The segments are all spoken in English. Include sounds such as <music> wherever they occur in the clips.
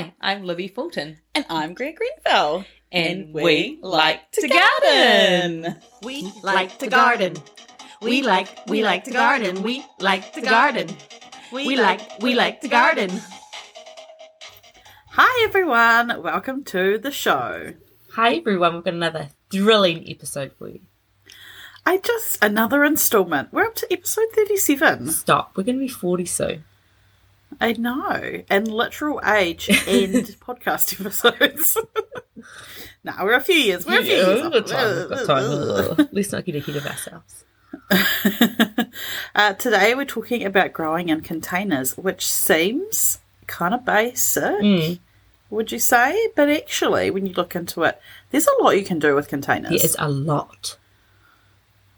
Hi, I'm Libby Fulton, And I'm Greer Greenfell. and, we like to garden. We like to garden. We like, we like to garden. We like to garden. We like, we like to garden. Hi, everyone. Welcome to the show. Hi everyone, we've got another thrilling episode for you. I just, another installment. We're up to episode 37. Stop, we're going to be 40 soon. I know. And literal age and <laughs> podcast episodes. <laughs> no, we're a few years. We're a few years. we've got time, got time. Let's not get ahead of ourselves. <laughs> uh, today we're talking about growing in containers, which seems kind of basic, Mm. would you say? But actually, when you look into it, there's a lot you can do with containers. Is a lot.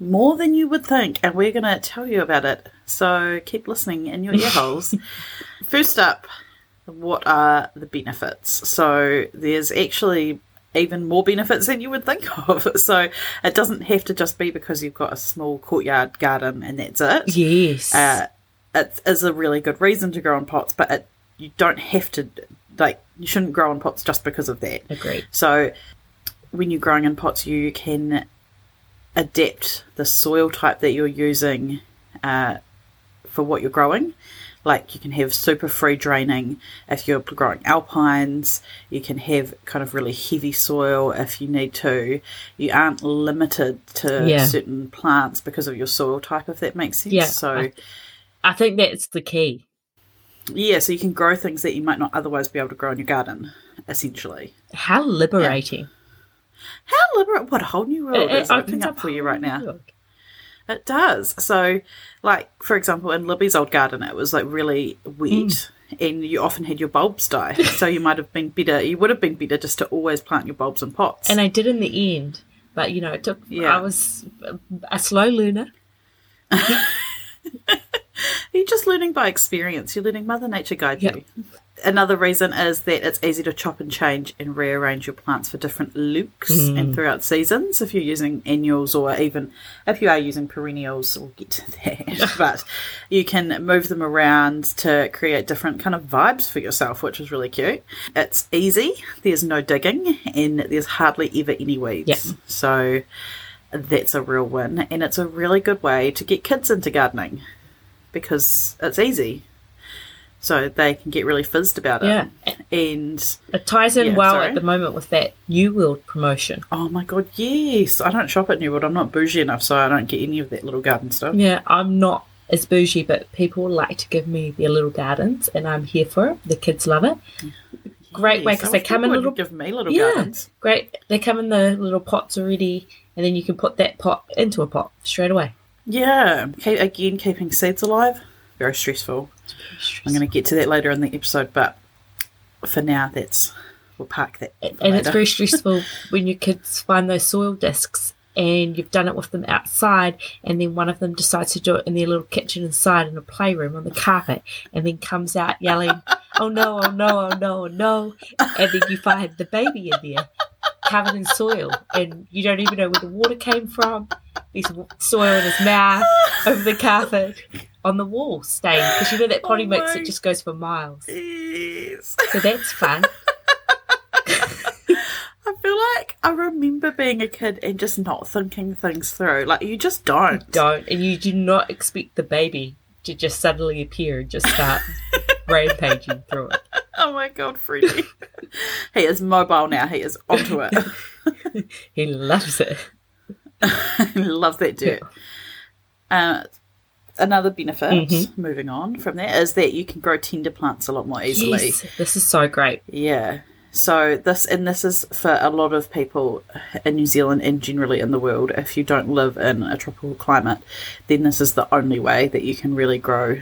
More than you would think, and we're going to tell you about it. So keep listening in your ear holes. <laughs> First up, what are the benefits? So there's actually even more benefits than you would think of. <laughs> So it doesn't have to just be because you've got a small courtyard garden and that's it. Yes. Uh, it is a really good reason to grow in pots, but it, you don't have to, like, you shouldn't grow in pots just because of that. Agreed. So when you're growing in pots, you can adapt the soil type that you're using uh, for what you're growing. Like you can have super free draining if you're growing alpines. You can have kind of really heavy soil if you need to. You aren't limited to Yeah. certain plants because of your soil type, if that makes sense. Yeah, So I- I think that's the key. yeah, so you can grow things that you might not otherwise be able to grow in your garden, essentially. How liberating. How liberate! What a whole new world It- is opening up for you right now. world. It does. So, like for example, in Libby's old garden, it was like really wet, Mm. and you often had your bulbs die. <laughs> so you might have been better. You would have been better just to always plant your bulbs in pots. And I did in the end, but you know, it took, Yeah. I was a- slow learner. <laughs> You're just learning by experience. You're letting Mother Nature guide Yeah. you. Another reason is that it's easy to chop and change and rearrange your plants for different looks Mm. and throughout seasons. If you're using annuals or even if you are using perennials, we'll get to <laughs> that. but you can move them around to create different kind of vibes for yourself, which is really cute. It's easy. There's no digging and there's hardly ever any weeds. Yeah. So that's a real win. And it's a really good way to get kids into gardening because it's easy. So they can get really fizzed about it. Yeah. And It ties in Yeah, well sorry. at the moment with that New World promotion. oh my god, yes. I don't shop at New World. I'm not bougie enough, so I don't get any of that little garden stuff. Yeah, I'm not as bougie, but people like to give me their little gardens, and I'm here for it. The kids love it. Great way Yes, I because they come in little. give me little Yeah, gardens. great. They come in the little pots already, and then you can put that pot into a pot straight away. Yeah. Keep, again, keeping seeds alive, very stressful. I'm going to get to that later in the episode, but for now, that's we'll park that. and it's very <laughs> stressful when your kids find those soil discs and you've done it with them outside and then one of them decides to do it in their little kitchen inside in a playroom on the carpet and then comes out yelling <laughs> oh no oh no oh no oh no and then you find the baby in there covered in soil and you don't even know where the water came from. There's soil in his mouth over the carpet on the wall stained because you know that potty Oh mix it just goes for miles. Yes. so that's fun <laughs> I feel like I remember being a kid and just not thinking things through. Like you just don't. don't and you do not expect the baby to just suddenly appear and just start <laughs> rampaging through it Oh my god, Freddie. <laughs> he is mobile now. He is onto it. <laughs> he loves it he loves that dirt. Uh, another benefit, Mhm. moving on from that, is that you can grow tender plants a lot more easily. yes this is so great Yeah. So this and this is for a lot of people in New Zealand and generally in the world. If you don't live in a tropical climate, then this is the only way that you can really grow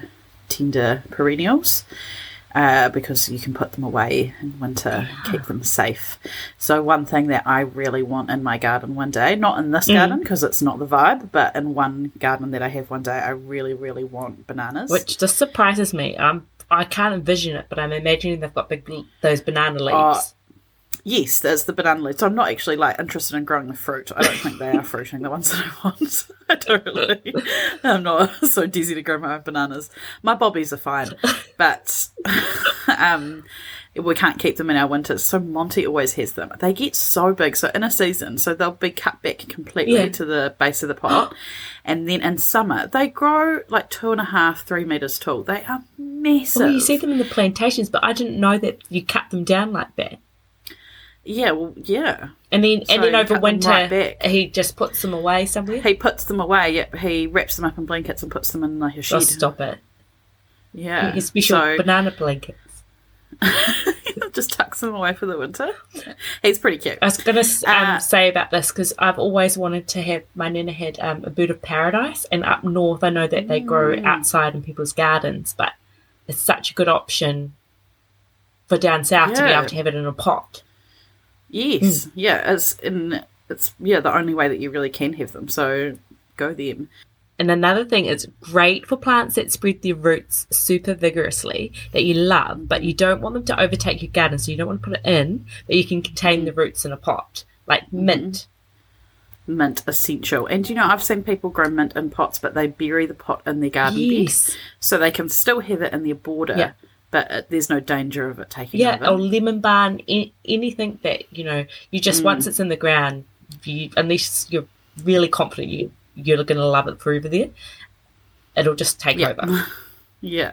tender perennials. Uh, because you can put them away in winter, keep them safe. So one thing that I really want in my garden one day, not in this garden because it's not the vibe, but in one garden that I have one day, I really, really want bananas. which just surprises me um i can't envision it but i'm imagining they've got big those banana leaves Oh, Yes, there's the banana leaves. I'm not actually like interested in growing the fruit. I don't think they are fruiting the ones that I want. <laughs> I don't really. I'm not <laughs> so dizzy to grow my own bananas. My bobbies are fine, but <laughs> um, we can't keep them in our winters. So Monty always has them. They get so big. So in a season, so they'll be cut back completely Yeah. to the base of the pot. <gasps> and then in summer, they grow like two and a half, three meters tall. They are massive. Well, you see them in the plantations, but I didn't know that you cut them down like that. Yeah, well, yeah. And then, So and then over winter, right he just puts them away somewhere. He puts them away. Yep, he wraps them up in blankets and puts them in like a Oh, stop it! Yeah, His special So banana blankets. <laughs> just tucks them away for the winter. He's pretty cute. I was going to um, Uh, say about this because I've always wanted to have. My nana had um, a bird of paradise, and up north, I know that they grow Mm. outside in people's gardens, but it's such a good option for down south to be able to have it in a pot. Yes, Hmm. yeah, it's in it's yeah the only way that you really can have them. So go them. And another thing, it's great for plants that spread their roots super vigorously that you love, but you don't want them to overtake your garden, so you don't want to put it in, but you can contain the roots in a pot, like Mm-hmm. mint. Mint essential, and you know I've seen people grow mint in pots, but they bury the pot in their garden bed, Yes. so they can still have it in their border. Yeah. But it, there's no danger of it taking Yeah, over. Yeah, or lemon balm, a- anything that, you know, you just, once it's in the ground, you, unless you're really confident you, you're going to love it forever there, it'll just take Yeah. over. <laughs> yeah,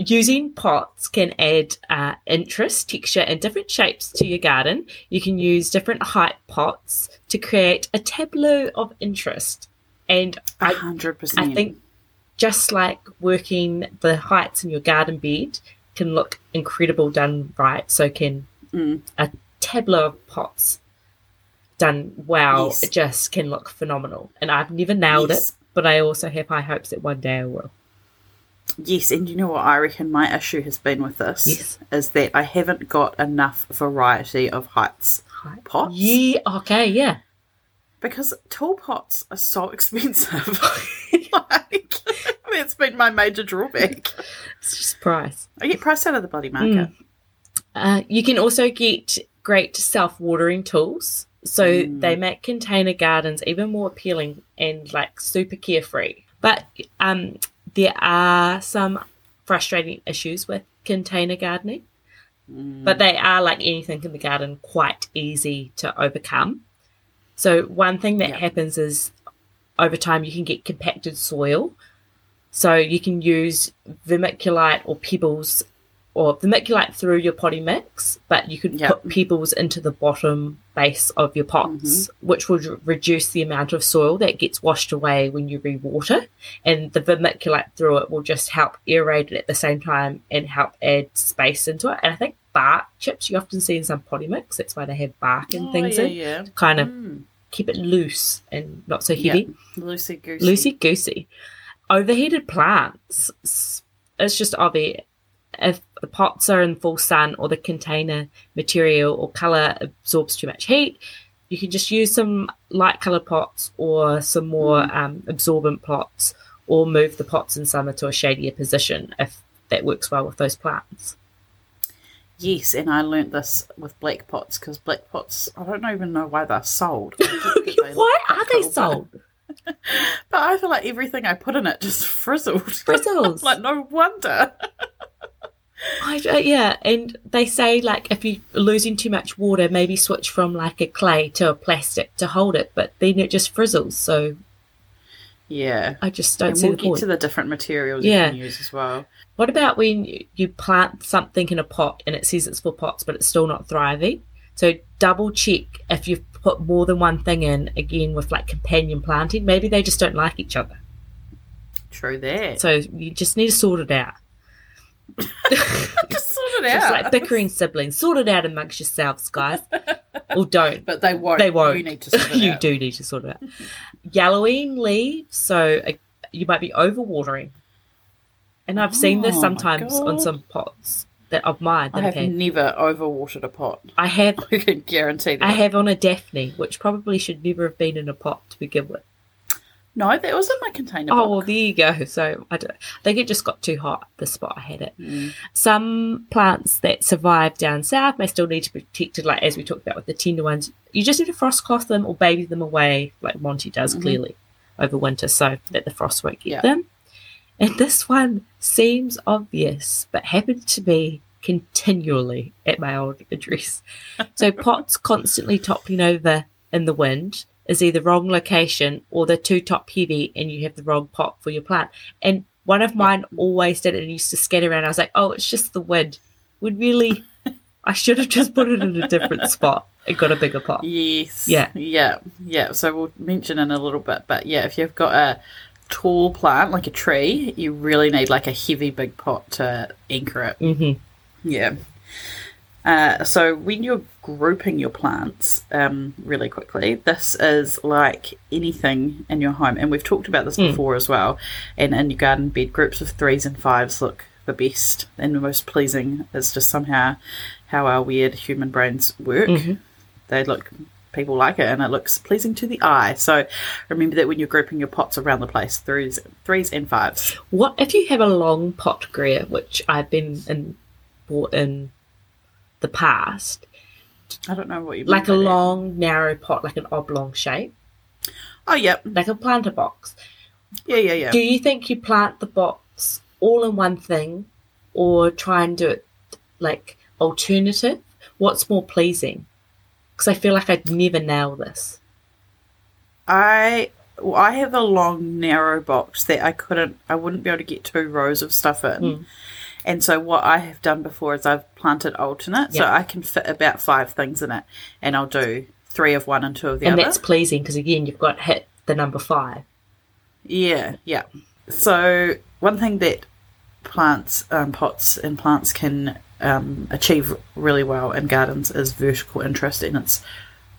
Using pots can add uh, interest, texture, and different shapes to your garden. You can use different height pots to create a tableau of interest. And I, hundred I percent. think just like working the heights in your garden bed can look incredible done right, so can Mm. a tableau of pots done well. Yes. It just can look phenomenal. And I've never nailed Yes. it, but I also have high hopes that one day I will. Yes, and you know what I reckon my issue has been with this Yes. is that I haven't got enough variety of heights Height. pots. Yeah, okay, yeah. because tall pots are so <laughs> expensive. <laughs> like, that's been my major drawback. It's just price. I get priced out of the bloody market. Uh, you can also get great self watering tools. So they make container gardens even more appealing and like super carefree. But um, there are some frustrating issues with container gardening. But they are like anything in the garden, quite easy to overcome. So one thing that Yeah. happens is over time you can get compacted soil. So you can use vermiculite or pebbles or vermiculite through your potting mix, but you could Yeah. put pebbles into the bottom base of your pots, which would reduce the amount of soil that gets washed away when you rewater. And the vermiculite through it will just help aerate it at the same time and help add space into it. And I think bark chips you often see in some potting mix. That's why they have bark and Oh, things yeah, in yeah. to kind of Mm. keep it loose and not so heavy. Loosey goosey. Loosey goosey. Overheated plants. It's just obvious. If the pots are in full sun or the container material or colour absorbs too much heat, you can just use some light coloured pots or some more um, absorbent pots or move the pots in summer to a shadier position if that works well with those plants. Yes, and I learnt this with black pots because black pots, I don't even know why they're sold. They <laughs> Why are they but- sold? <laughs> But I feel like everything I put in it just <laughs> frizzled. Frizzles. like, no wonder. I, uh, yeah, and they say like if you're losing too much water, maybe switch from like a clay to a plastic to hold it, but then it just frizzles. So Yeah. I just don't And see we'll the get point. to the different materials Yeah. you can use as well. What about when you- plant something in a pot and it says it's for pots, but it's still not thriving? So double check if you've put more than one thing in. Again, with like companion planting, maybe they just don't like each other. True that. So you just need to sort it out. Just <laughs> sort it out. like bickering siblings. Sort it out amongst yourselves, guys, or don't. but they won't. They won't. You need to sort it <laughs> you out. do need to sort it out. Yellowing leaves, so uh, you might be overwatering. And I've seen this Oh, sometimes on some pots that of mine I that I've have never overwatered a pot. I have <laughs> I can guarantee that. I have on a Daphne, which probably should never have been in a pot to begin with. No, that was in my container. Oh, well, there you go. So I, don't, I think it just got too hot the spot I had it. Mm. Some plants that survive down south may still need to be protected, like as we talked about with the tender ones. You just need to frost cloth them or baby them away, like Monty does clearly over winter, so that the frost won't get Yeah. them. And this one seems obvious, but happened to be continually at my old <laughs> address. So pots constantly toppling over in the wind is either wrong location or they're too top heavy and you have the wrong pot for your plant. And one of mine always did it and used to scatter around. I was like, oh, it's just the wind. Would really, I should have just put it in a different <laughs> spot and got a bigger pot. Yes. Yeah. Yeah. Yeah. So we'll mention in a little bit, but yeah, if you've got a tall plant like a tree, you really need like a heavy big pot to anchor it. hmm Yeah. Uh, so when you're grouping your plants, um, really quickly, this is like anything in your home, and we've talked about this before as well. And in your garden bed, groups of threes and fives look the best and the most pleasing. Is just somehow how our weird human brains work. They look, people like it, and it looks pleasing to the eye. So remember that when you're grouping your pots around the place, threes, threes and fives. What if you have a long pot, Greer, which I've been in, bought in the past, I don't know what you like a that. long, narrow pot, like an oblong shape, Oh, yep. like a planter box. Yeah, yeah, yeah. Do you think you plant the box all in one thing or try and do it like alternative? What's more pleasing? Because I feel like I'd never nail this. I well, I have a long narrow box that I couldn't I wouldn't be able to get two rows of stuff in. Mm. And so what I have done before is I've planted alternate so I can fit about five things in it and I'll do three of one and two of the and other. And that's pleasing because again, you've got hit the number five. Yeah, yeah. So one thing that plants, um, pots and plants can um, achieve really well in gardens is vertical interest, and it's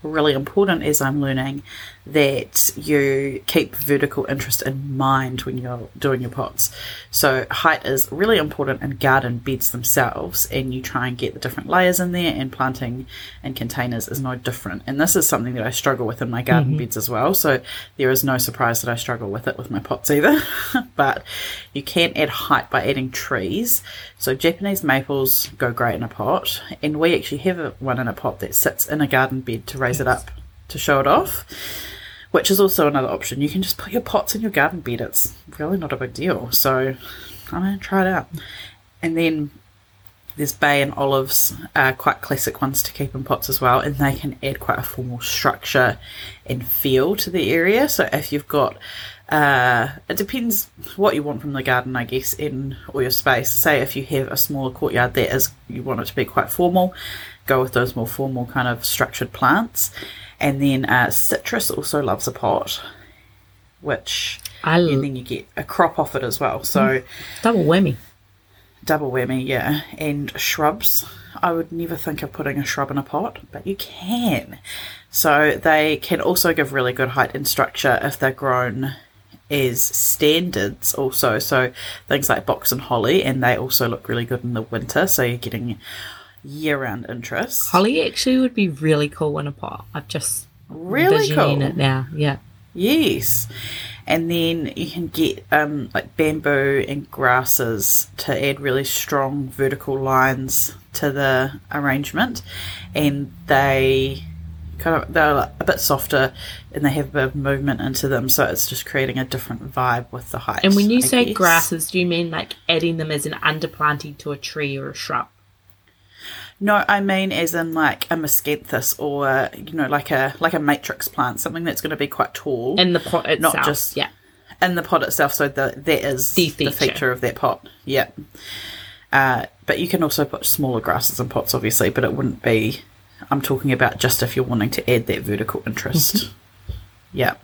really important as I'm learning that you keep vertical interest in mind when you're doing your pots. So height is really important in garden beds themselves and you try and get the different layers in there and planting in containers is no different. And this is something that I struggle with in my garden mm-hmm. beds as well. So there is no surprise that I struggle with it with my pots either. <laughs> but you can add height by adding trees. So Japanese maples go great in a pot and we actually have one in a pot that sits in a garden bed to raise it up to show it off which is also another option. You can just put your pots in your garden bed. It's really not a big deal. So I'm going to try it out. And then there's bay and olives, are quite classic ones to keep in pots as well, and they can add quite a formal structure and feel to the area. So if you've got, uh, it depends what you want from the garden, I guess, in all your space. Say if you have a smaller courtyard that is you want it to be quite formal, go with those more formal kind of structured plants. And then uh, citrus also loves a pot, which I and then you get a crop off it as well. So double whammy. double whammy, yeah. And shrubs, I would never think of putting a shrub in a pot, but you can. So they can also give really good height and structure if they're grown as standards also. So things like box and holly, and they also look really good in the winter. So you're getting year round interest. Holly actually would be really cool in a pot. I've just Really cool. it now. Yeah. Yes. And then you can get um, like bamboo and grasses to add really strong vertical lines to the arrangement. And they kind of, they're like a bit softer and they have a bit of movement into them. So it's just creating a different vibe with the height. And when you I say guess. grasses, do you mean like adding them as an underplanting to a tree or a shrub? No, I mean as in like a miscanthus or, you know, like a like a matrix plant, something that's going to be quite tall. In the pot itself. Not just- yeah. in the pot itself, so the, that is The the feature. feature. of that pot. Yeah. Uh, but you can also put smaller grasses in pots, obviously, but it wouldn't be. I'm talking about just if you're wanting to add that vertical interest. yeah.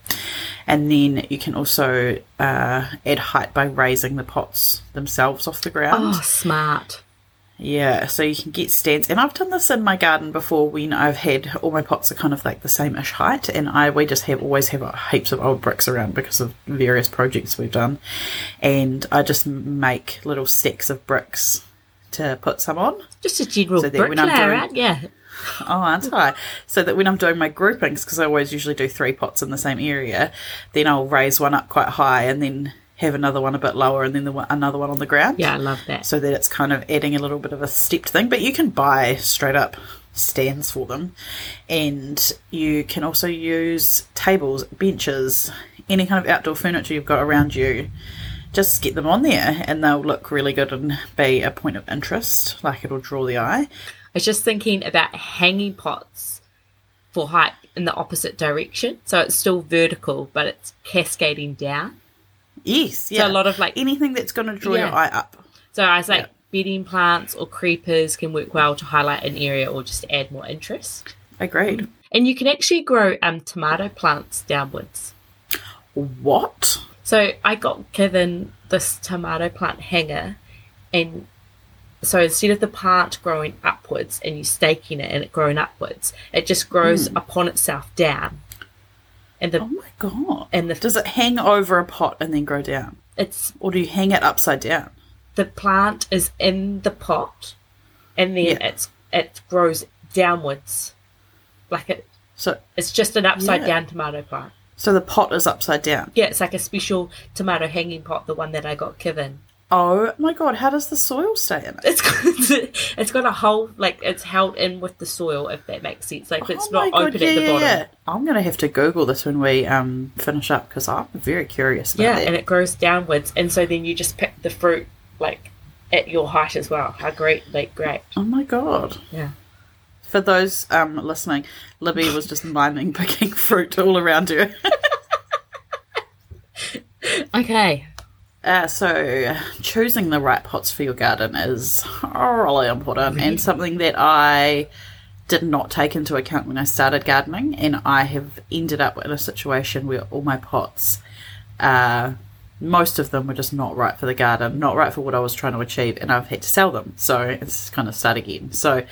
And then you can also uh, add height by raising the pots themselves off the ground. Oh, smart. Yeah, so you can get stands, and I've done this in my garden before when I've had all my pots are kind of like the same ish height, and I we just have always have uh, heaps of old bricks around because of various projects we've done, and I just make little stacks of bricks to put some on. Just a general So that when I'm bricklayer, doing- right? Yeah. Oh, aren't I? So that when I'm doing my groupings, because I always usually do three pots in the same area, then I'll raise one up quite high and then have another one a bit lower and then the one, another one on the ground. Yeah, I love that. so that it's kind of adding a little bit of a stepped thing. But you can buy straight up stands for them, and you can also use tables, benches, any kind of outdoor furniture you've got around you just get them on there and they'll look really good and be a point of interest. Like it'll draw the eye. I was just thinking about hanging pots for height in the opposite direction. So it's still vertical, but it's cascading down. Yes, yeah. So a lot of, like- anything that's going to draw your eye up. So I was like, Yeah. bedding plants or creepers can work well to highlight an area or just add more interest. Agreed. And you can actually grow um, tomato plants downwards. What? So I got given this tomato plant hanger, and so instead of the plant growing upwards and you staking it and it growing upwards, it just grows upon itself down. And the Oh my god! and the Does it hang over a pot and then grow down, it's or do you hang it upside down? the plant is in the pot, and then Yeah. it's it grows downwards, like it. So, It's just an upside Yeah. down tomato plant. so the pot is upside down. Yeah, it's like a special tomato hanging pot, the one that I got given. Oh my god! How does the soil stay in it? It's got, <laughs> it's got a hole, like it's held in with the soil, if that makes sense. Like it's Oh not God, open at the yeah, bottom. yeah, Yeah, yeah. I'm gonna have to Google this when we um finish up because I'm very curious. About that. and it grows downwards, and so then you just pick the fruit like at your height as well. How great, like great. oh my god! Yeah. For those um listening, Libby was just <laughs> miming picking fruit all around her. <laughs> Okay. Uh, so, choosing the right pots for your garden is really important and <laughs> something that I did not take into account when I started gardening. And I have ended up in a situation where all my pots, uh, most of them were just not right for the garden, not right for what I was trying to achieve, and I've had to sell them. So, it's kind of start again. So,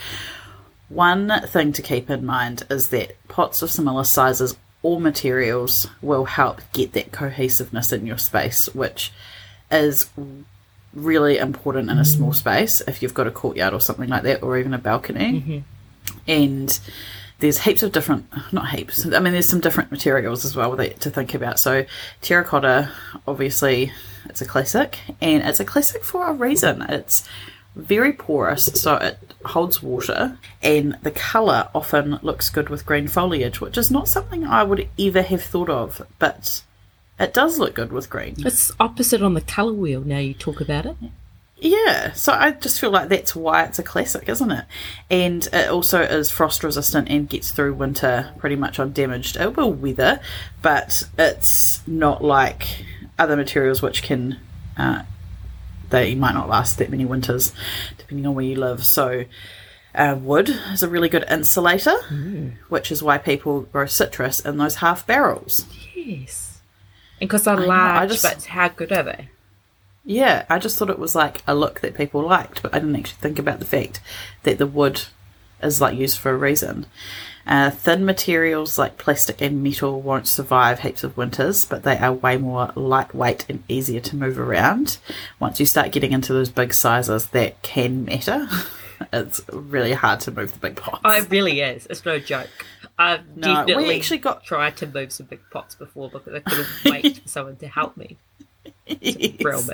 one thing to keep in mind is that pots of similar sizes or materials will help get that cohesiveness in your space, which is really important in a small space if you've got a courtyard or something like that, or even a balcony. Mm-hmm. And there's heaps of different, not heaps, I mean, there's some different materials as well that, to think about. So, terracotta, obviously, it's a classic, and it's a classic for a reason. It's very porous, so it holds water, and the colour often looks good with green foliage, which is not something I would ever have thought of, but it does look good with green. It's opposite on the colour wheel now you talk about it. Yeah, so I just feel like that's why it's a classic, isn't it? And it also is frost resistant and gets through winter pretty much undamaged. It will weather, but it's not like other materials which can, uh, they might not last that many winters, depending on where you live. So, uh, wood is a really good insulator, which is why people grow citrus in those half barrels. Yes. And because they're know, I large, just- but how good are they? Yeah, I just thought it was like a look that people liked, but I didn't actually think about the fact that the wood is like used for a reason. Uh, thin materials like plastic and metal won't survive heaps of winters, but they are way more lightweight and easier to move around. Once you start getting into those big sizes, that can matter. <laughs> it's really hard to move the big pots. Oh, it really is. It's no joke. I've No, we actually got- tried to move some big pots before because I couldn't wait for someone to help me. <laughs> Yes.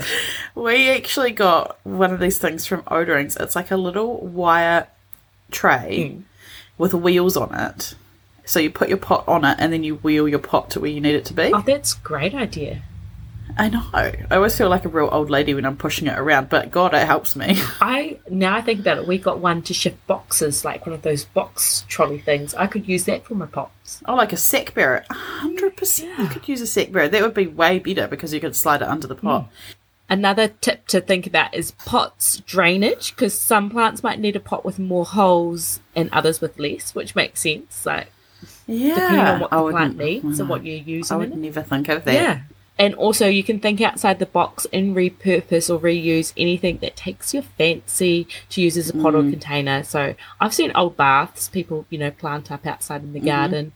We actually got one of these things from Oderings. It's like a little wire tray Hmm. with wheels on it. So you put your pot on it and then you wheel your pot to where you need it to be. Oh, that's a great idea. I know. I always feel like a real old lady when I'm pushing it around, but God, it helps me. <laughs> I now I think about it, we got one to shift boxes, like one of those box trolley things. I could use that for my pots. oh, like a sack barrow. 100% you could use a sack barrow. That would be way better because you could slide it under the pot. Hmm. Another tip to think about is pots drainage, because some plants might need a pot with more holes and others with less, which makes sense. Like Yeah. depending on what the plant needs and what you're using. I would never think of that. Yeah. And also, you can think outside the box and repurpose or reuse anything that takes your fancy to use as a pot or container. So, I've seen old baths people, you know, plant up outside in the garden,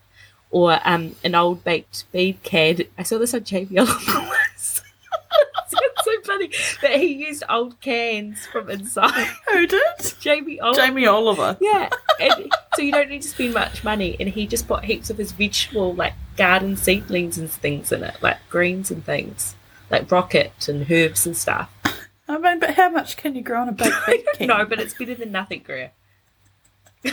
or um, an old baked bean can. I saw this on Jamie Oliver once. It's so funny that he used old cans from inside. Oh, Who did? Jamie Oliver. Jamie Oliver. Yeah, and so you don't need to spend much money, and he just put heaps of his vegetable like garden seedlings and things in it, like greens and things, like rocket and herbs and stuff. I mean, but how much can you grow on a big big <laughs> can? No, but it's better than nothing, Greer. <laughs>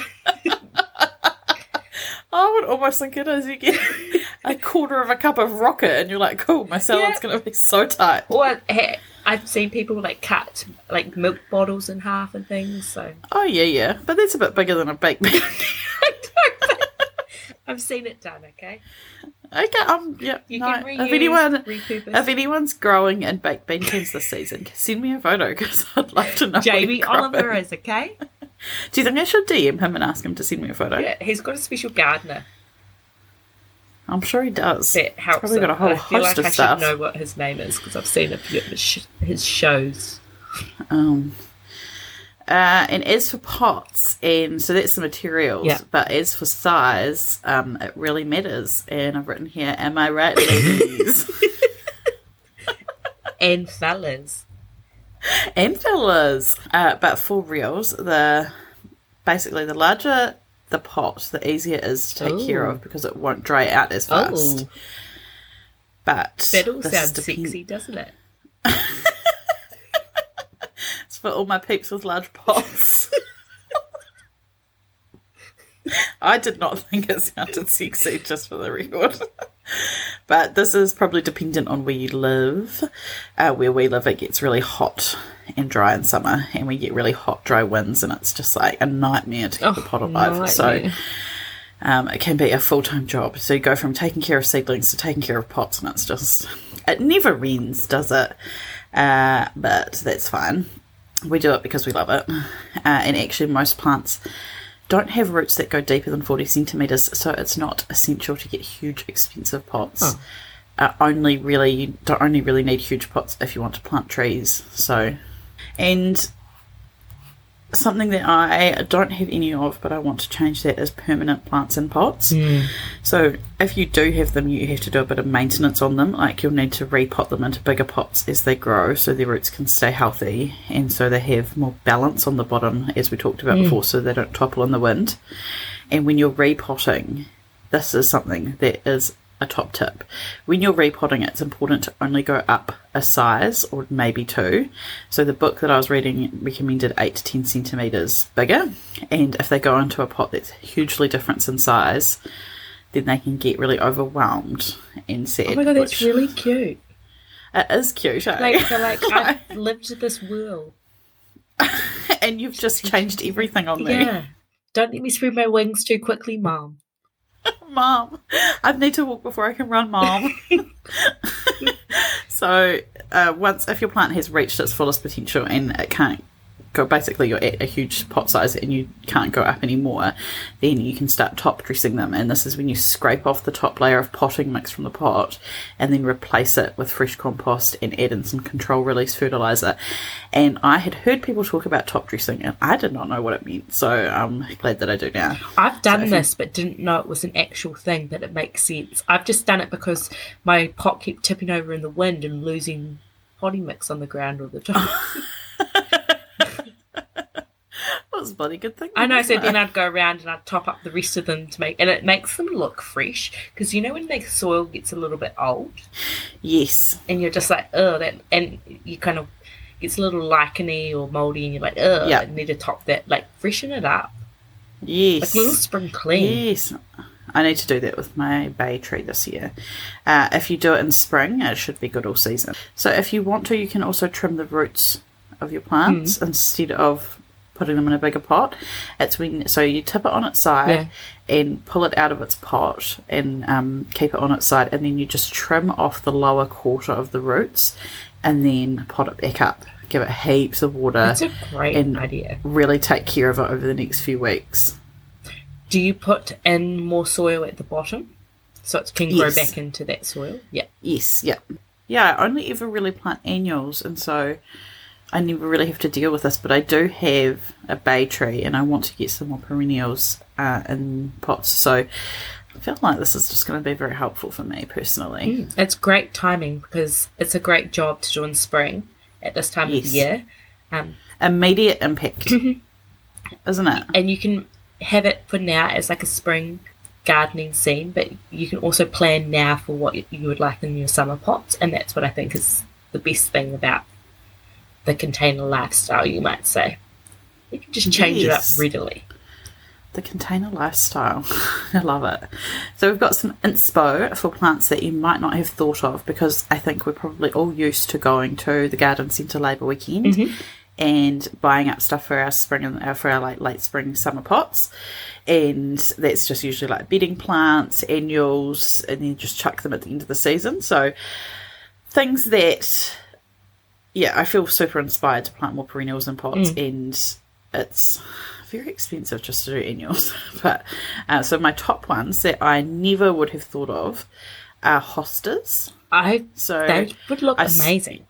I would almost think it is. You get <laughs> a quarter of a cup of rocket, and you're like, cool, my salad's Yeah. going to be so tight. Or he- I've seen people like cut like milk bottles in half and things. So Oh, yeah, yeah. But that's a bit bigger than a baked bean. <laughs> I've seen it done. Okay, okay, um, yeah. you no, can reuse, if anyone. repurpose. If anyone's growing in baked bean tins this season, send me a photo because I'd love to know. Jamie. Oliver is okay. <laughs> Do you think I should DM him and ask him to send me a photo? Yeah, he's got a special gardener I'm sure he does. that helps. Probably got a whole I feel host like of I stuff. should know what his name is because I've seen a few of his, sh- his shows. Um, uh, and as for pots, and so that's the materials, Yeah. but as for size, um, it really matters. And I've written here, am I right, ladies? <laughs> And fellas, <laughs> and fellas. Uh, but for reals, the basically the larger the pot, the easier it is to take care of because it won't dry out as fast. oh, But that all sounds sexy, doesn't it? <laughs> It's for all my peeps with large pots. <laughs> I did not <laughs> think it sounded sexy, just for the record. <laughs> but this is probably dependent on where you live. Uh, where we live, it gets really hot and dry in summer, and we get really hot, dry winds, and it's just like a nightmare to keep the pot alive. So um, it can be a full time job. So you go from taking care of seedlings to taking care of pots, and it's just it never ends, does it? Uh, but that's fine. We do it because we love it. Uh, and actually, most plants don't have roots that go deeper than 40 centimetres, so it's not essential to get huge, expensive pots. Uh, only really, you don't only really need huge pots if you want to plant trees. So, and something that I don't have any of, but I want to change that is permanent plants in pots. Hmm. So if you do have them, you have to do a bit of maintenance on them. Like you'll need to repot them into bigger pots as they grow, so their roots can stay healthy, and so they have more balance on the bottom, as we talked about hmm. before, so they don't topple in the wind. And when you're repotting, this is something that is a top tip. When you're repotting, it's important to only go up a size or maybe two. So the book that I was reading recommended eight to ten centimeters bigger, and if they go into a pot that's hugely different in size, then they can get really overwhelmed and sad. Oh my god, that's which- really cute. it is cute. eh? Like, they're like I've <laughs> lived this world. <laughs> and you've just changed everything on me. Yeah. Don't let me spread my wings too quickly, Mom. Mom, I need to walk before I can run, Mom. <laughs> <laughs> so, uh, once if your plant has reached its fullest potential and it can't go, basically you're at a huge pot size and you can't go up anymore, then you can start top dressing them. And this is when you scrape off the top layer of potting mix from the pot and then replace it with fresh compost and add in some control release fertilizer. And I had heard people talk about top dressing and I did not know what it meant. So, I'm glad that I do now. I've done you- this but didn't know it was an actual thing, but it makes sense. I've just done it because my pot kept tipping over in the wind and losing potting mix on the ground all the time. <laughs> Was a bloody good thing. I know, so then? I'd go around and I'd top up the rest of them to make, and it makes them look fresh because you know when the soil gets a little bit old Yes. and you're just like, oh, that, and you kind of gets a little licheny or moldy, and you're like, oh, Yeah. I need to top that, like freshen it up, Yes. like a little spring clean. Yes. I need to do that with my bay tree this year. Uh, if you do it in spring, it should be good all season. So if you want to, you can also trim the roots of your plants Hmm. instead of putting them in a bigger pot. It's when so you tip it on its side and pull it out of its pot and um, keep it on its side, and then you just trim off the lower quarter of the roots, and then pot it back up. Give it heaps of water. That's a great and idea. really take care of it over the next few weeks. Do you put in more soil at the bottom so it can grow Yes. back into that soil? Yeah. Yes, yeah. Yeah, I only ever really plant annuals, and so I never really have to deal with this, but I do have a bay tree, and I want to get some more perennials uh, in pots, so I feel like this is just going to be very helpful for me personally. It's great timing because it's a great job to do in spring at this time of Yes. the year. Um, Immediate impact, <laughs> isn't it? and you can have it for now as like a spring gardening scene, but you can also plan now for what you would like in your summer pots, and that's what I think is the best thing about the container lifestyle, you might say. You can just change Yes. it up readily. the container lifestyle. <laughs> I love it. So we've got some inspo for plants that you might not have thought of because I think we're probably all used to going to the garden centre Labour weekend and buying up stuff for our spring and uh, for our like late spring summer pots. And that's just usually like bedding plants, annuals, and then just chuck them at the end of the season. So things that yeah, I feel super inspired to plant more perennials in pots, and it's very expensive just to do annuals. <laughs> but uh, so my top ones that I never would have thought of are hostas. I So they would look I s- amazing.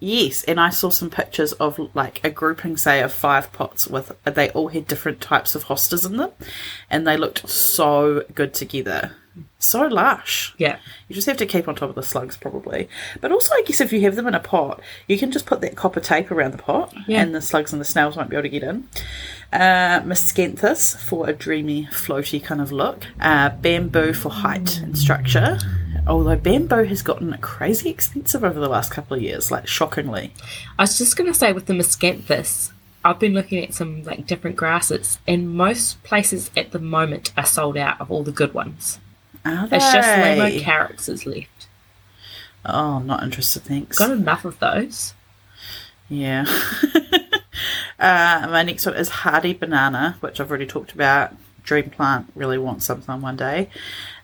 Yes, and I saw some pictures of like a grouping, say, of five pots with they all had different types of hostas in them, and they looked so good together, so lush. Yeah. You just have to keep on top of the slugs, probably. But also, I guess if you have them in a pot, you can just put that copper tape around the pot, Yeah. and the slugs and the snails won't be able to get in. Uh, Miscanthus for a dreamy, floaty kind of look. Uh, bamboo for height and structure. Although bamboo has gotten crazy expensive over the last couple of years, like shockingly. I was just going to say with the miscanthus, I've been looking at some like different grasses, and most places at the moment are sold out of all the good ones. Are It's just carrots is left. Oh, I'm not interested, thanks. Got enough of those. Yeah. <laughs> uh, my next one is hardy banana, which I've already talked about. Dream plant really wants something one day.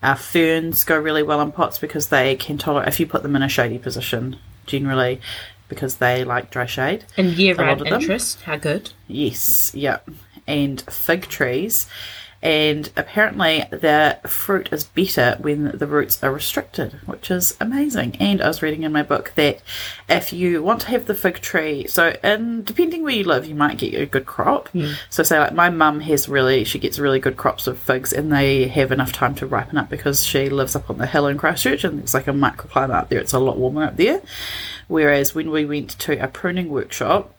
Uh, ferns go really well in pots because they can tolerate if you put them in a shady position, generally, because they like dry shade. And year round interest, how good? Yes, yeah. And fig trees. And apparently, the fruit is better when the roots are restricted, which is amazing. And I was reading in my book that if you want to have the fig tree, so and depending where you live, you might get a good crop. Hmm. So, say like my mum has really, she gets really good crops of figs, and they have enough time to ripen up because she lives up on the hill in Christchurch, and it's like a microclimate up there. It's a lot warmer up there. Whereas when we went to a pruning workshop,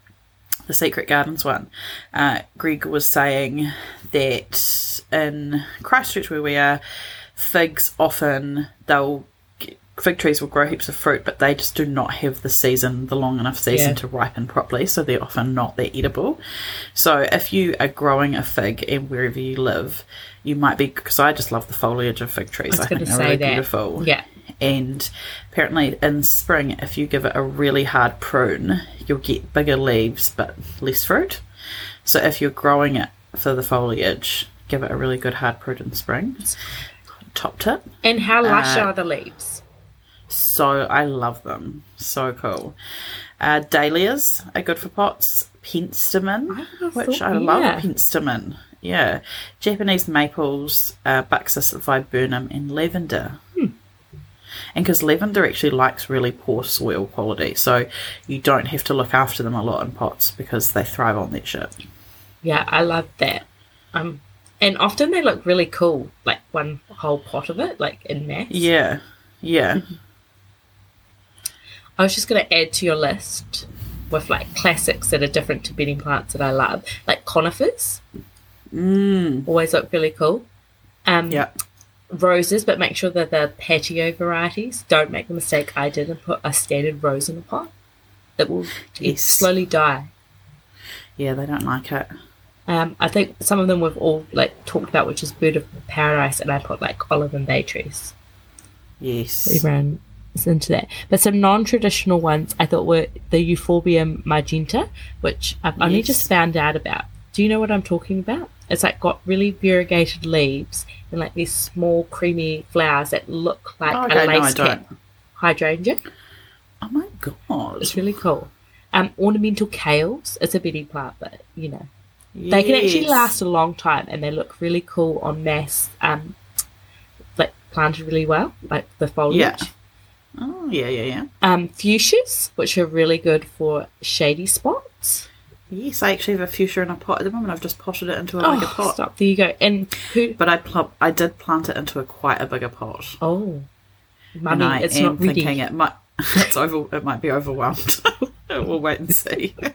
the Secret Gardens one, uh, Greg was saying that in Christchurch where we are, figs often they'll fig trees will grow heaps of fruit, but they just do not have the season, the long enough season Yeah. to ripen properly, so they're often not that edible. So if you are growing a fig and wherever you live, you might be because I just love the foliage of fig trees. I I, think they're really that. beautiful Yeah. And apparently in spring if you give it a really hard prune you'll get bigger leaves but less fruit. So if you're growing it for the foliage give it a really good hard prune in spring. Top tip And how lush Uh, are the leaves? so i love them. So cool. Uh, dahlias are good for pots. Penstemon I which i love yeah. penstemon yeah. Japanese maples uh, buxus viburnum and lavender and because lavender actually likes really poor soil quality, so you don't have to look after them a lot in pots because they thrive on that shit. Yeah, I love that. Um, and often they look really cool, like one whole pot of it, like in mass. Yeah, yeah, I was just going to add to your list with like classics that are different to bedding plants that I love, like conifers. mm, Always look really cool. Um, yeah. Roses, but make sure that they're patio varieties. Don't make the mistake I did and put a standard rose in a pot. It will Yes. slowly die. Yeah, they don't like it. Um, I think some of them we've all like talked about, which is bird of paradise, and I put like olive and bay trees. Yes. Everyone is into that. But some non-traditional ones I thought were the Euphorbia marginata, which I've only Yes. just found out about. Do you know what I'm talking about? It's like got really variegated leaves and like these small creamy flowers that look like Oh, a okay, no, I lace don't. cap hydrangea. Oh my god. It's really cool. Um, ornamental kales. It's a bedding plant, but you know they can actually last a long time and they look really cool on mass. Um, like planted really well, like the foliage. Yeah. Oh yeah, yeah, yeah. Um, fuchsias, which are really good for shady spots. Yes, I actually have a fuchsia in a pot at the moment. I've just potted it into a bigger Oh, pot. stop! There you go. And who? But I pl- I did plant it into a quite a bigger pot. Oh, and I it's am not ready. thinking it might <laughs> it's over it might be overwhelmed. <laughs> we'll wait and see. <laughs>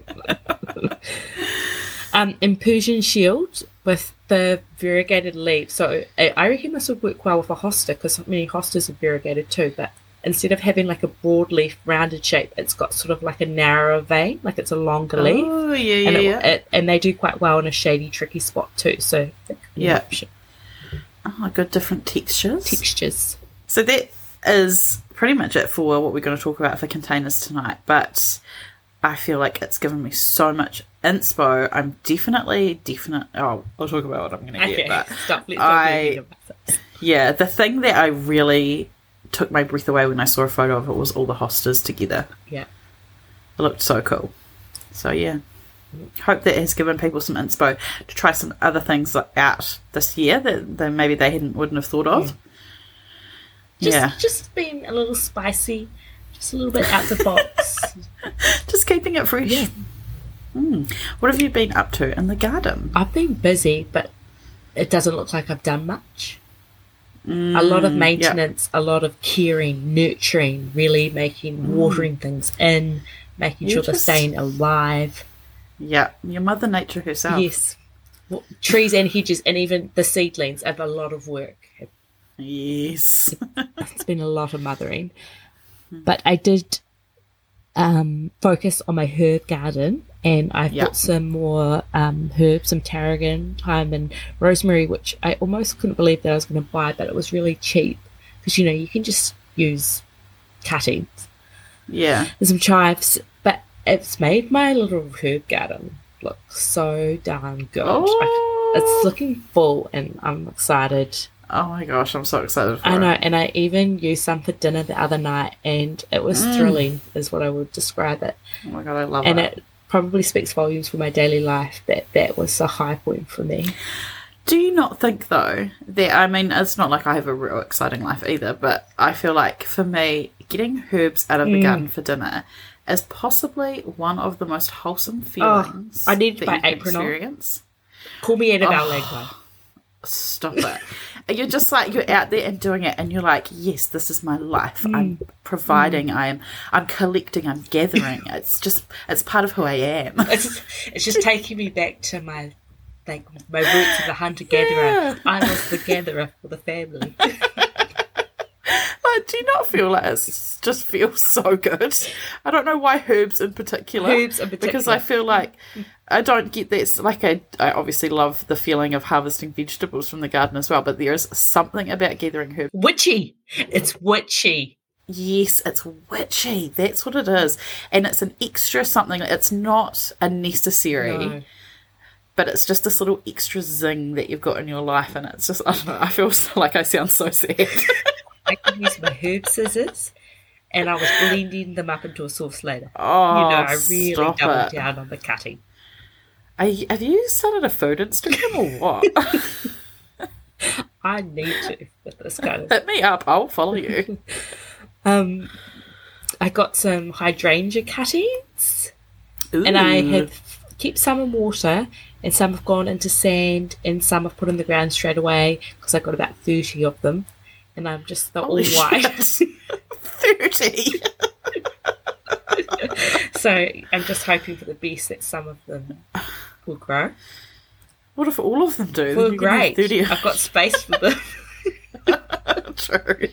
Um, Impersian shield with the variegated leaves. So I I reckon this would work well with a hosta because many hostas are variegated too. But instead of having like a broad leaf rounded shape, it's got sort of like a narrower vein, like it's a longer oh, leaf. Oh, yeah, yeah, and, yeah. it- and they do quite well in a shady, tricky spot too. So that could be an Yeah. oh, good different textures. textures. So that is pretty much it for what we're going to talk about for containers tonight. But I feel like it's given me so much inspo. I'm definitely, definite. Oh, I'll talk about what I'm going to get. Okay, But stop. I- I... yeah, the thing that I really took my breath away when I saw a photo of it was all the hostas together. Yeah. It looked so cool. So yeah. Hope that has given people some inspo to try some other things out this year that, that maybe they hadn't wouldn't have thought of. Just, yeah. just being a little spicy, just a little bit out the box. <laughs> <laughs> Just keeping it fresh. Yeah. Mm. What have you been up to in the garden? I've been busy, but it doesn't look like I've done much. A lot of Mm, yeah. maintenance, a lot of caring, nurturing, really making, watering things in, making You sure they're staying alive. Yeah, your mother nature herself. Yes. Well, trees and hedges and even the seedlings have a lot of work. Yes. <laughs> It's been a lot of mothering. But I did um, focus on my herb garden and I've Yeah. put some more um, herbs, some tarragon, thyme, and rosemary, which I almost couldn't believe that I was going to buy, but it was really cheap because you know you can just use cuttings yeah. and some chives, but it's made my little herb garden look so darn good. I- Oh. it's looking full, and I'm excited. Oh my gosh, I'm so excited for I know, it. and I even used some for dinner the other night, and it was Mm. thrilling, is what I would describe it. Oh my god, I love And it. it probably speaks volumes for my daily life that that was a high point for me. Do you not think though that I mean it's not like I have a real exciting life either, but I feel like for me getting herbs out of Mm. the garden for dinner is possibly one of the most wholesome feelings. Oh, I need that my you can apron on. experience. Call me Annabelle Oh. Stop it. <laughs> You're just like you're out there and doing it and you're like, Yes, this is my life. I'm Mm. providing, I am I'm collecting, I'm gathering. <laughs> it's just it's part of who I am. It's, it's just taking me back to my like my roots as a hunter gatherer. Yeah. I was the gatherer for the family. <laughs> Do you not feel like it's just feels <laughs> so good? I don't know why herbs in particular. Herbs in particular. Because I feel like I don't get this. Like, I, I obviously love the feeling of harvesting vegetables from the garden as well, but there is something about gathering herbs. Witchy. It's witchy. Yes, it's witchy. That's what it is. And it's an extra something. It's not a necessary, No. but it's just this little extra zing that you've got in your life. And it's just, I don't know, I feel so, <laughs> like I sound so sad. <laughs> I can use my herb scissors, and I was blending them up into a sauce later. oh, you know, I really doubled it. down on the cutting. Are you, have you started a food Instagram or what? <laughs> I need to with this kind of. Hit me up. I'll follow you. <laughs> Um, I got some hydrangea cuttings, and I have kept some in water, and some have gone into sand, and some I've put in the ground straight away because I got about thirty of them, and I'm just they're all white. Thirty. <laughs> so I'm just hoping for the best that some of them will grow. What if all of them do? Well, great. 30. I've got space for them, <laughs> True.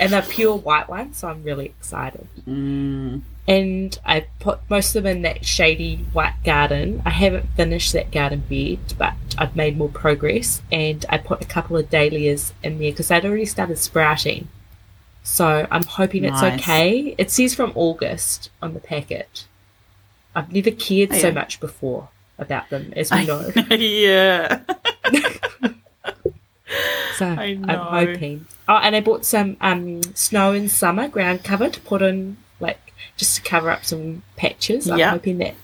and they're pure white ones, so I'm really excited. Mm. And I put most of them in that shady white garden. I haven't finished that garden bed, but I've made more progress, and I put a couple of dahlias in there because they'd already started sprouting. So I'm hoping it's okay. It says from August on the packet. I've never cared so Yeah. much before about them, as we know. <laughs> yeah. <laughs> So I I'm hoping. Oh, and I bought some um, snow in summer ground cover to put in, just to cover up some patches. I'm Yeah. hoping that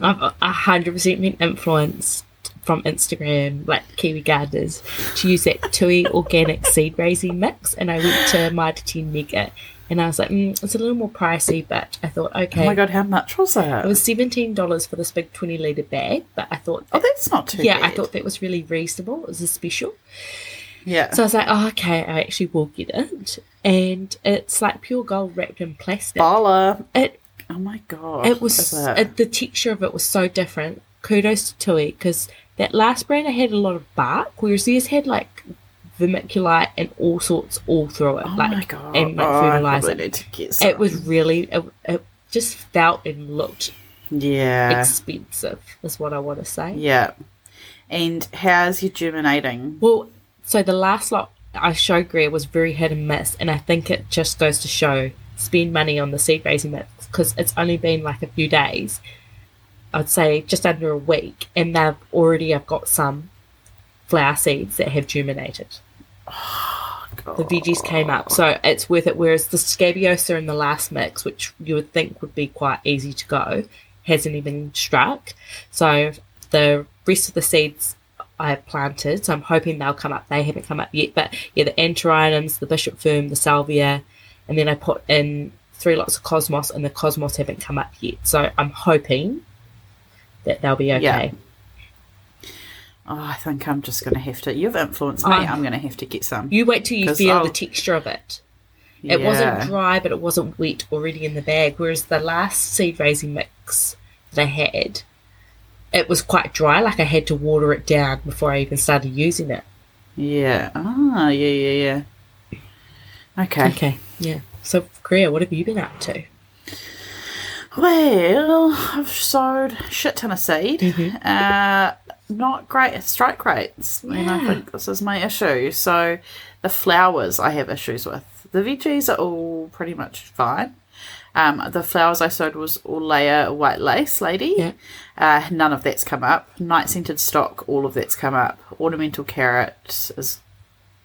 I've a hundred percent been influenced from Instagram, like Kiwi gardeners, to use that Tui <laughs> organic seed raising mix. And I went to 10 Mega, and I was like, mm, it's a little more pricey, but I thought, okay. Oh my god, how much was that? It was seventeen dollars for this big twenty liter bag, but I thought, oh, that's not too bad. yeah, bad. I thought that was really reasonable. It was a special. Yeah. So I was like, oh, okay, I actually will get it. And it's like pure gold wrapped in plastic. Bala. It Oh my god. it was it? the texture of it was so different. Kudos to Tui because that last brand I had a lot of bark, whereas these had like vermiculite and all sorts all through it, Oh like my god! and like oh, fertilizer. probably need to get some. It was really it, it just felt and looked yeah, expensive, is what I want to say. yeah. And how's your germinating? Well, so the last lot I showed Greer was very hit and miss, and I think it just goes to show spend money on the seed raising mix because it's only been like a few days. I'd say just under a week, and they've already I've got some flower seeds that have germinated. <sighs> The veggies came up, so it's worth it. Whereas the scabiosa in the last mix, which you would think would be quite easy to go, hasn't even struck. So the rest of the seeds I have planted, so I'm hoping they'll come up. They haven't come up yet, but yeah, the antirrhinums, the bishop fern, the salvia, and then I put in three lots of cosmos, and the cosmos haven't come up yet. So I'm hoping that they'll be okay. Yeah. Oh, I think I'm just going to have to. You've influenced me. I- I'm going to have to get some. You wait till you feel I'll- the texture of it. It wasn't dry, but it wasn't wet already in the bag. Whereas the last seed raising mix that I had, it was quite dry. Like I had to water it down before I even started using it. Yeah. Ah, yeah, yeah, yeah. Okay. Okay, yeah. So, Greer, what have you been up to? Well, I've sowed shit ton of seed. Mm-hmm. Uh, not great strike rates. I mean, I think this is my issue. So, the flowers I have issues with. The veggies are all pretty much fine. Um, the flowers I sowed was Orlaya white lace lady. Yeah. Uh, none of that's come up. Night scented stock, all of that's come up. Ornamental carrot has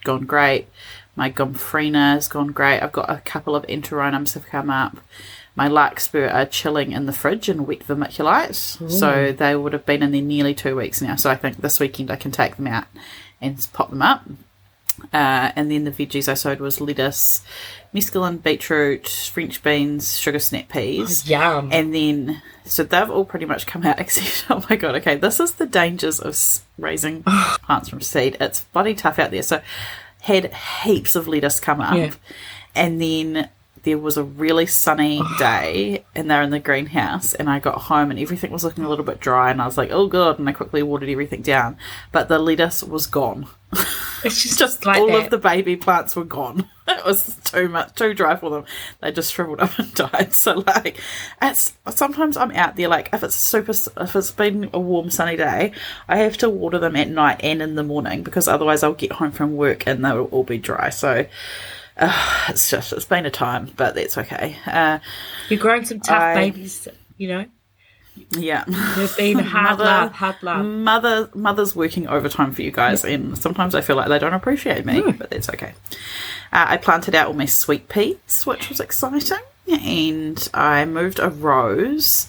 gone great. My gomphrena has gone great. I've got a couple of antirrhinums have come up. My larkspur are chilling in the fridge in wet vermiculite. So they would have been in there nearly two weeks now. So I think this weekend I can take them out and pop them up. Uh, and then the veggies I sowed was lettuce, mesclun, beetroot, French beans, sugar snap peas. Oh, yum. And then, so they've all pretty much come out <laughs> except, oh my god, okay, this is the dangers of raising <sighs> plants from seed. It's bloody tough out there. So, had heaps of lettuce come up. Yeah. And then there was a really sunny day and they're in the greenhouse and I got home and everything was looking a little bit dry and I was like, oh god, and I quickly watered everything down. But the lettuce was gone. it's just, <laughs> Just like all that. of the baby plants were gone. <laughs> It was too much, too dry for them. They just shriveled up <laughs> and died. So like, it's sometimes I'm out there. Like if it's super, if it's been a warm sunny day, I have to water them at night and in the morning because otherwise I'll get home from work and they'll all be dry. So. Uh, it's just it's been a time, but that's okay. Uh, You're growing some tough I- babies, you know? yeah, They've been <laughs> hard Mother- love, hard love. mother mother's working overtime for you guys and sometimes i feel like they don't appreciate me but that's okay uh, i planted out all my sweet peas which was exciting and i moved a rose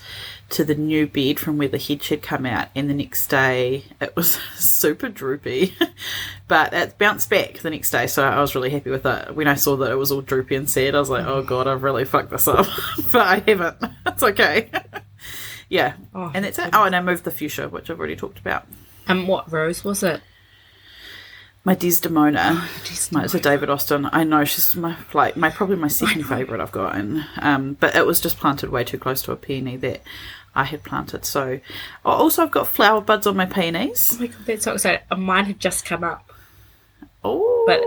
to the new bed from where the hedge had come out and the next day it was <laughs> super droopy <laughs> but it bounced back the next day so i was really happy with it. When i saw that it was all droopy and sad i was like oh mm. god i've really fucked this up <laughs> but i haven't. It's okay. Yeah. Oh, and that's it. oh and i moved the fuchsia which i've already talked about. And what rose was it? My Desdemona. Desdemona. It's a David Austin. I know she's my like my probably my second favourite I've gotten. um, but it was just planted way too close to a peony that I had planted. So oh, also I've got flower buds on my peonies. Oh my god, that's so exciting. Mine have just come up. Oh, But-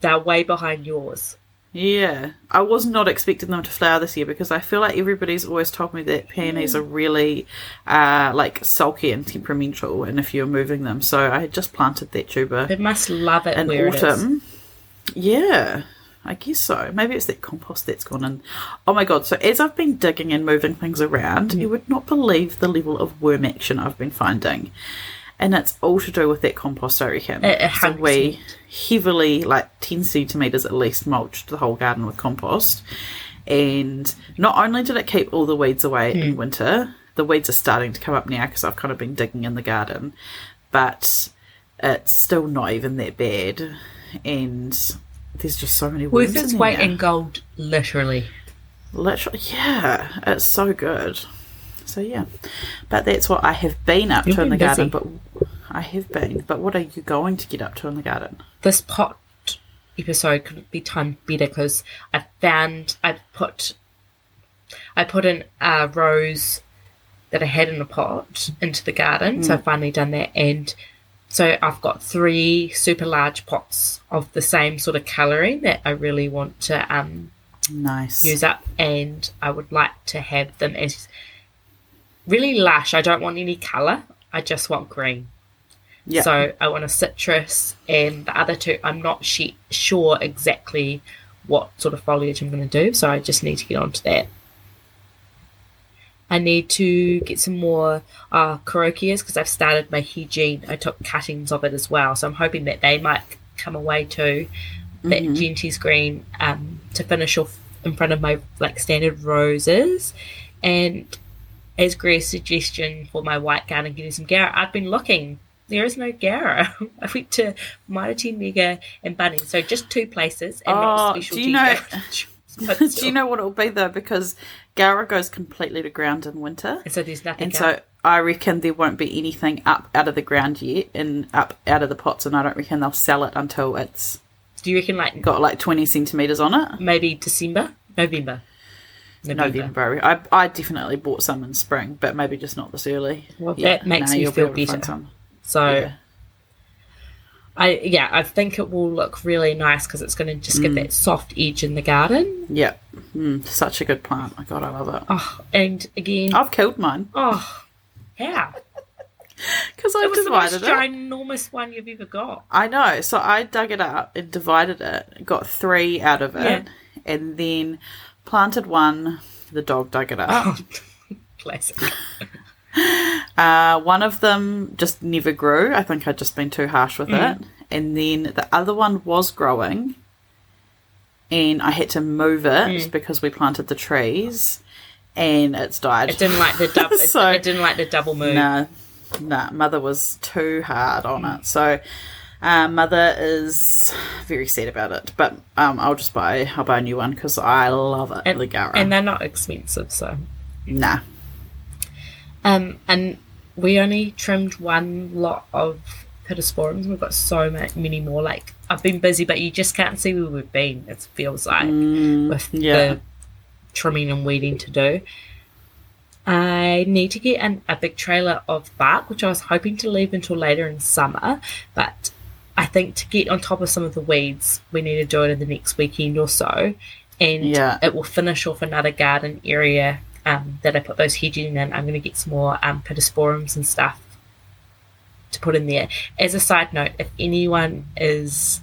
They're way behind yours. Yeah. I was not expecting them to flower this year because I feel like everybody's always told me that peonies are really uh, like sulky and temperamental, and if you're moving them, so I had just planted that tuber. They must love it in where it is. autumn. Yeah, I guess so. Maybe it's that compost that's gone in. Oh my god! So as I've been digging and moving things around, Mm. you would not believe the level of worm action I've been finding, and it's all to do with that compost. I reckon. A- a so we heavily, like ten centimeters at least, mulched the whole garden with compost, and not only did it keep all the weeds away Mm. in winter, the weeds are starting to come up now because I've kind of been digging in the garden, but it's still not even that bad, and there's just so many worms Worth its weight in gold, literally. Literally, yeah, it's so good. So yeah, but that's what I have been up You've to in the been garden. But I have been. But what are you going to get up to in the garden? This pot episode could be timed better because I found I put I put in a rose that I had in a pot into the garden. So I've finally done that and So I've got three super large pots of the same sort of colouring that I really want to um, Nice. use up, and I would like to have them as really lush. I don't want any colour. I just want green. Yeah. So I want a citrus, and the other two, I'm not she- sure exactly what sort of foliage I'm going to do. So I just need to get onto that. I need to get some more uh, because I've started my Hygiene. I took cuttings of it as well. So I'm hoping that they might come away too. That Mhm. Gentie's green um, to finish off in front of my like standard roses. And as Greer's suggestion for my white garden getting some Gaura, I've been looking. There is no Gaura. <laughs> I went to Mighty Mega and Bunnings, so just two places and Oh, not do you know- <laughs> <laughs> Do you know what it'll be though? Because Gaura goes completely to ground in winter. And so there's nothing. And so I reckon there won't be anything up out of the ground yet and up out of the pots, and I don't reckon they'll sell it until it's do you reckon like got like 20 centimetres on it. maybe December, November, November. I, I definitely bought some in spring, but maybe just not this early. Well, that makes me be feel find better. So Yeah. I yeah, I think it will look really nice because it's going to just Mm. give that soft edge in the garden. Yeah. Mm, such a good plant. Oh, God, I love it. Oh, and again, I've killed mine oh, how? because <laughs> I It was the most it. ginormous one you've ever got. I know. So I dug it up and divided it, got three out of it, Yeah. and then planted one. The dog dug it up. Oh, <laughs> classic. Uh, one of them just never grew. I think I'd just been too harsh with Mm. it. And then the other one was growing, and I had to move it Mm. because we planted the trees, and it's died. It didn't like the <laughs> double. So- it, didn't like the double move. Nah, nah, mother was too hard on it. So, uh, mother is very sad about it. But um, I'll just buy, I'll buy a new one because I love it. and, the Gaura. and they're not expensive, so. nah, Um, and we only trimmed one lot of pittosporums. We've got so many more. Like I've been busy, but you just can't see where we've been. It feels like with yeah. the trimming and weeding to do. I need to get an, a big trailer of bark, which I was hoping to leave until later in summer, but I think to get on top of some of the weeds, we need to do it in the next weekend or so, and Yeah. it will finish off another garden area um, that I put those hedging in. I'm going to get some more um, pittosporums and stuff to put in there. As a side note, if anyone is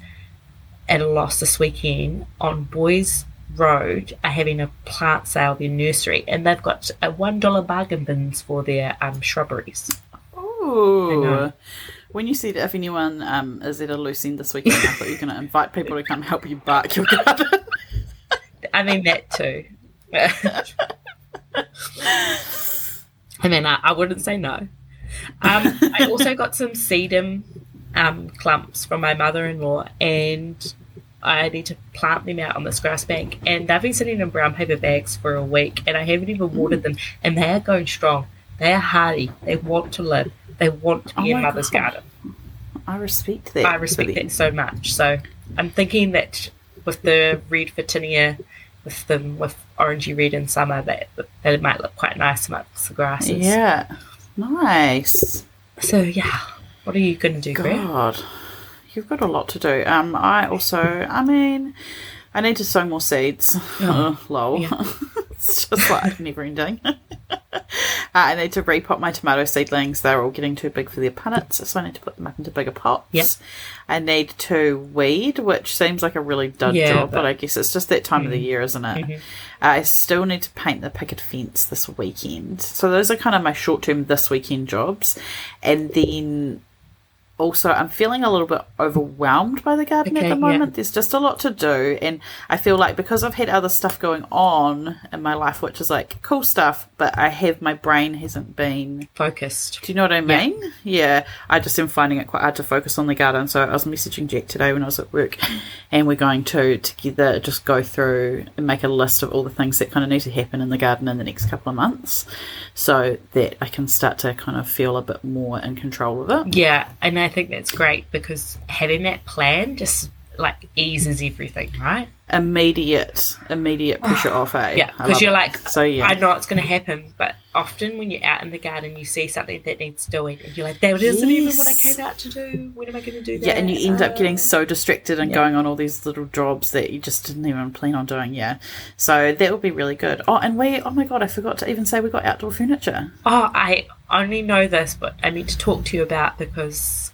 at a loss this weekend on Boys Road are having a plant sale, their nursery, and they've got a one dollar bargain bins for their um, shrubberies. Ooh. When you said if anyone um, is at a loose end this weekend, I thought you were going to invite people to come help you bark your garden. I mean that too. I mean, I, I wouldn't say no. Um, I also got some sedum um, clumps from my mother-in-law, and I need to plant them out on this grass bank. And they've been sitting in brown paper bags for a week, and I haven't even watered them. And they are going strong. They are hardy. They want to live. They want to be Oh in mother's God. garden. I respect that. I respect that so much. So I'm thinking that with the red Photinia, with them with orangey red in summer, that that it might look quite nice amongst the grasses. Yeah. Nice. So yeah, what are you going to do, Greer? You've got a lot to do. Um, I also, I mean, I need to sow more seeds. Oh, <laughs> lol. yeah. <laughs> it's just like <laughs> never ending. uh, I need to repot my tomato seedlings. They're all getting too big for their punnets, so I need to put them up into bigger pots. Yep. I need to weed, which seems like a really dud Yeah, job, but, but- I guess it's just that time of the year, isn't it? Mhm. I still need to paint the picket fence this weekend. So those are kind of my short term this weekend jobs. And then also I'm feeling a little bit overwhelmed by the garden Okay, at the yeah. moment. There's just a lot to do and I feel like because I've had other stuff going on in my life which is like cool stuff, but I have my brain hasn't been Focused. do you know what I Yeah. mean? Yeah. I just am finding it quite hard to focus on the garden. So I was messaging Jack today when I was at work, and we're going to together just go through and make a list of all the things that kind of need to happen in the garden in the next couple of months, so that I can start to kind of feel a bit more in control of it. Yeah, and I think that's great because having that plan just like eases everything, right? Immediate, immediate pressure off. Eh? Yeah, because you're it. like, so yeah. I know it's going to happen, but often when you're out in the garden, you see something that needs doing, and you're like, that isn't even what I came out to do. When am I going to do that? Yeah, and you end up getting Uh, so distracted and yeah. going on all these little jobs that you just didn't even plan on doing. Yeah, so that would be really good. Oh, and we, oh my god, I forgot to even say we got outdoor furniture. Oh, I only know this, but I need to talk to you about because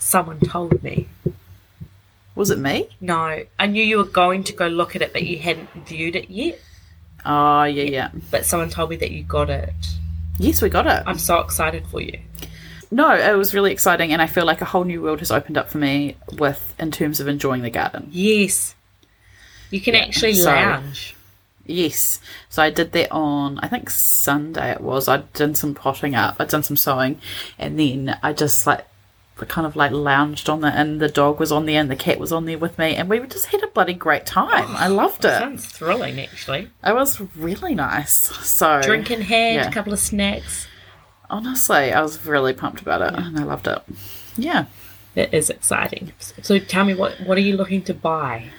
someone told me. Was it me? No, I knew you were going to go look at it, but you hadn't viewed it yet. Oh yeah, yeah. But someone told me that you got it. Yes, we got it. I'm so excited for you. No, it was really exciting, and I feel like a whole new world has opened up for me with in terms of enjoying the garden. Yes. You can actually so- lounge. Yes. So I did that on, I think Sunday it was. I did some potting up, I'd done some sewing, and then I just like kind of like lounged on there, and the dog was on there, and the cat was on there with me, and we just had a bloody great time. I loved it. Sounds thrilling, actually. It was really nice. So Drink in hand, yeah. a couple of snacks. honestly, I was really pumped about it, and I loved it. Yeah. It is exciting. So tell me, what what are you looking to buy?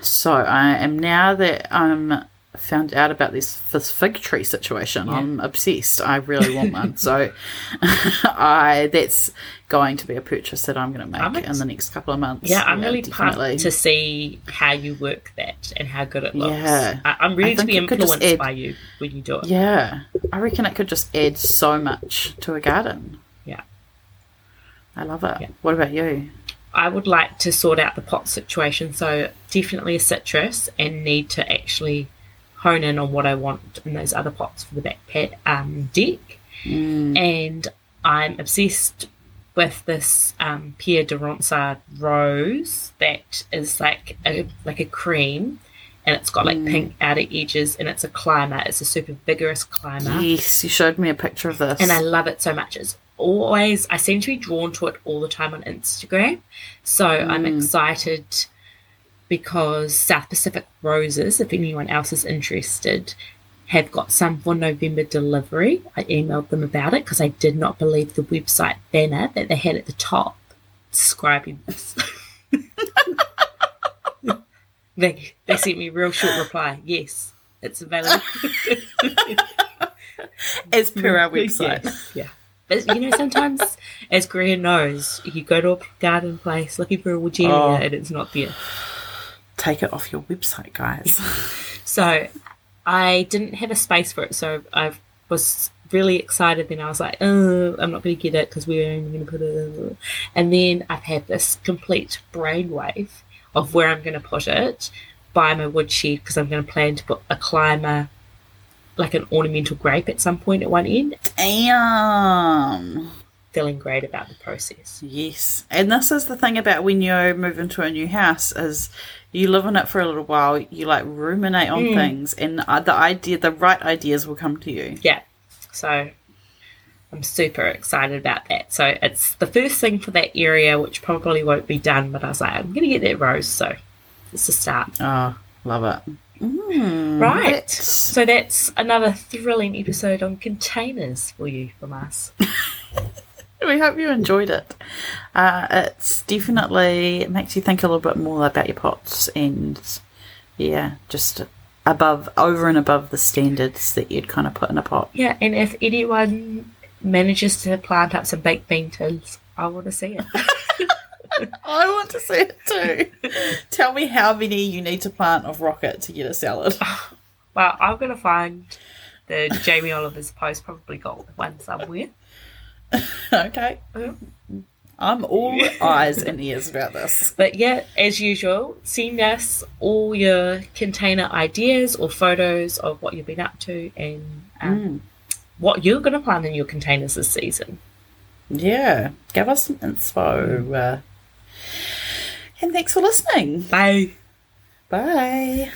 So I am now that I'm found out about this this fig tree situation. I'm obsessed. I really want one. <laughs> so <laughs> I that's going to be a purchase that I'm going to I'm make ex- in the next couple of months. Yeah, I'm really definitely. pumped to see how you work that and how good it looks. Yeah. I, I'm ready I to be influenced add- by you when you do it. Yeah, I reckon it could just add so much to a garden. Yeah. I love it. Yeah. What about you? I would like to sort out the pot situation. So definitely a citrus, and need to actually hone in on what I want in those other pots for the back pet um, deck. And I'm obsessed with this um, Pierre de Ronsard rose that is like a like a cream, and it's got like pink outer edges, and it's a climber. It's a super vigorous climber Yes, you showed me a picture of this. and I love it so much. It's always I seem to be drawn to it all the time on Instagram. So I'm excited because South Pacific Roses, if anyone else is interested, have got some for November delivery. I emailed them about it because I did not believe the website banner that they had at the top describing this. <laughs> they they sent me a real short reply. Yes, it's available. <laughs> as per our website. Yeah. But you know, sometimes, as Greer knows, you go to a garden place looking for a Weigela Oh. and it's not there. Take it off your website, guys. <laughs> So I didn't have a space for it. So I was really excited. Then I was like, oh, I'm not going to get it because we're only going to put it. And then I've had this complete brainwave of where I'm going to put it by my woodshed because I'm going to plan to put a climber, like an ornamental grape at some point at one end. Damn. Feeling great about the process. Yes, and this is the thing about when you move into a new house is you live in it for a little while. You like ruminate on things, and uh, the idea, the right ideas, will come to you. yeah. So i'm super excited about that. So it's the first thing for that area which probably won't be done but i was like i'm gonna get that rose so it's a start. Oh, love it. Mm, right. That's- so that's another thrilling episode on containers for you from us <laughs> We hope you enjoyed it. Uh, it's definitely it makes you think a little bit more about your pots and yeah, just above, over and above the standards that you'd kind of put in a pot. yeah and if anyone manages to plant up some baked bean tins i want to see it <laughs> I want to see it too. Tell me how many you need to plant of rocket to get a salad. <laughs> well i'm gonna find the jamie oliver's post probably got one somewhere <laughs> okay. I'm all eyes and ears about this. But yeah, as usual, send us all your container ideas or photos of what you've been up to and um, what you're going to plant in your containers this season. Yeah, give us some info. Uh, and thanks for listening. Bye. Bye.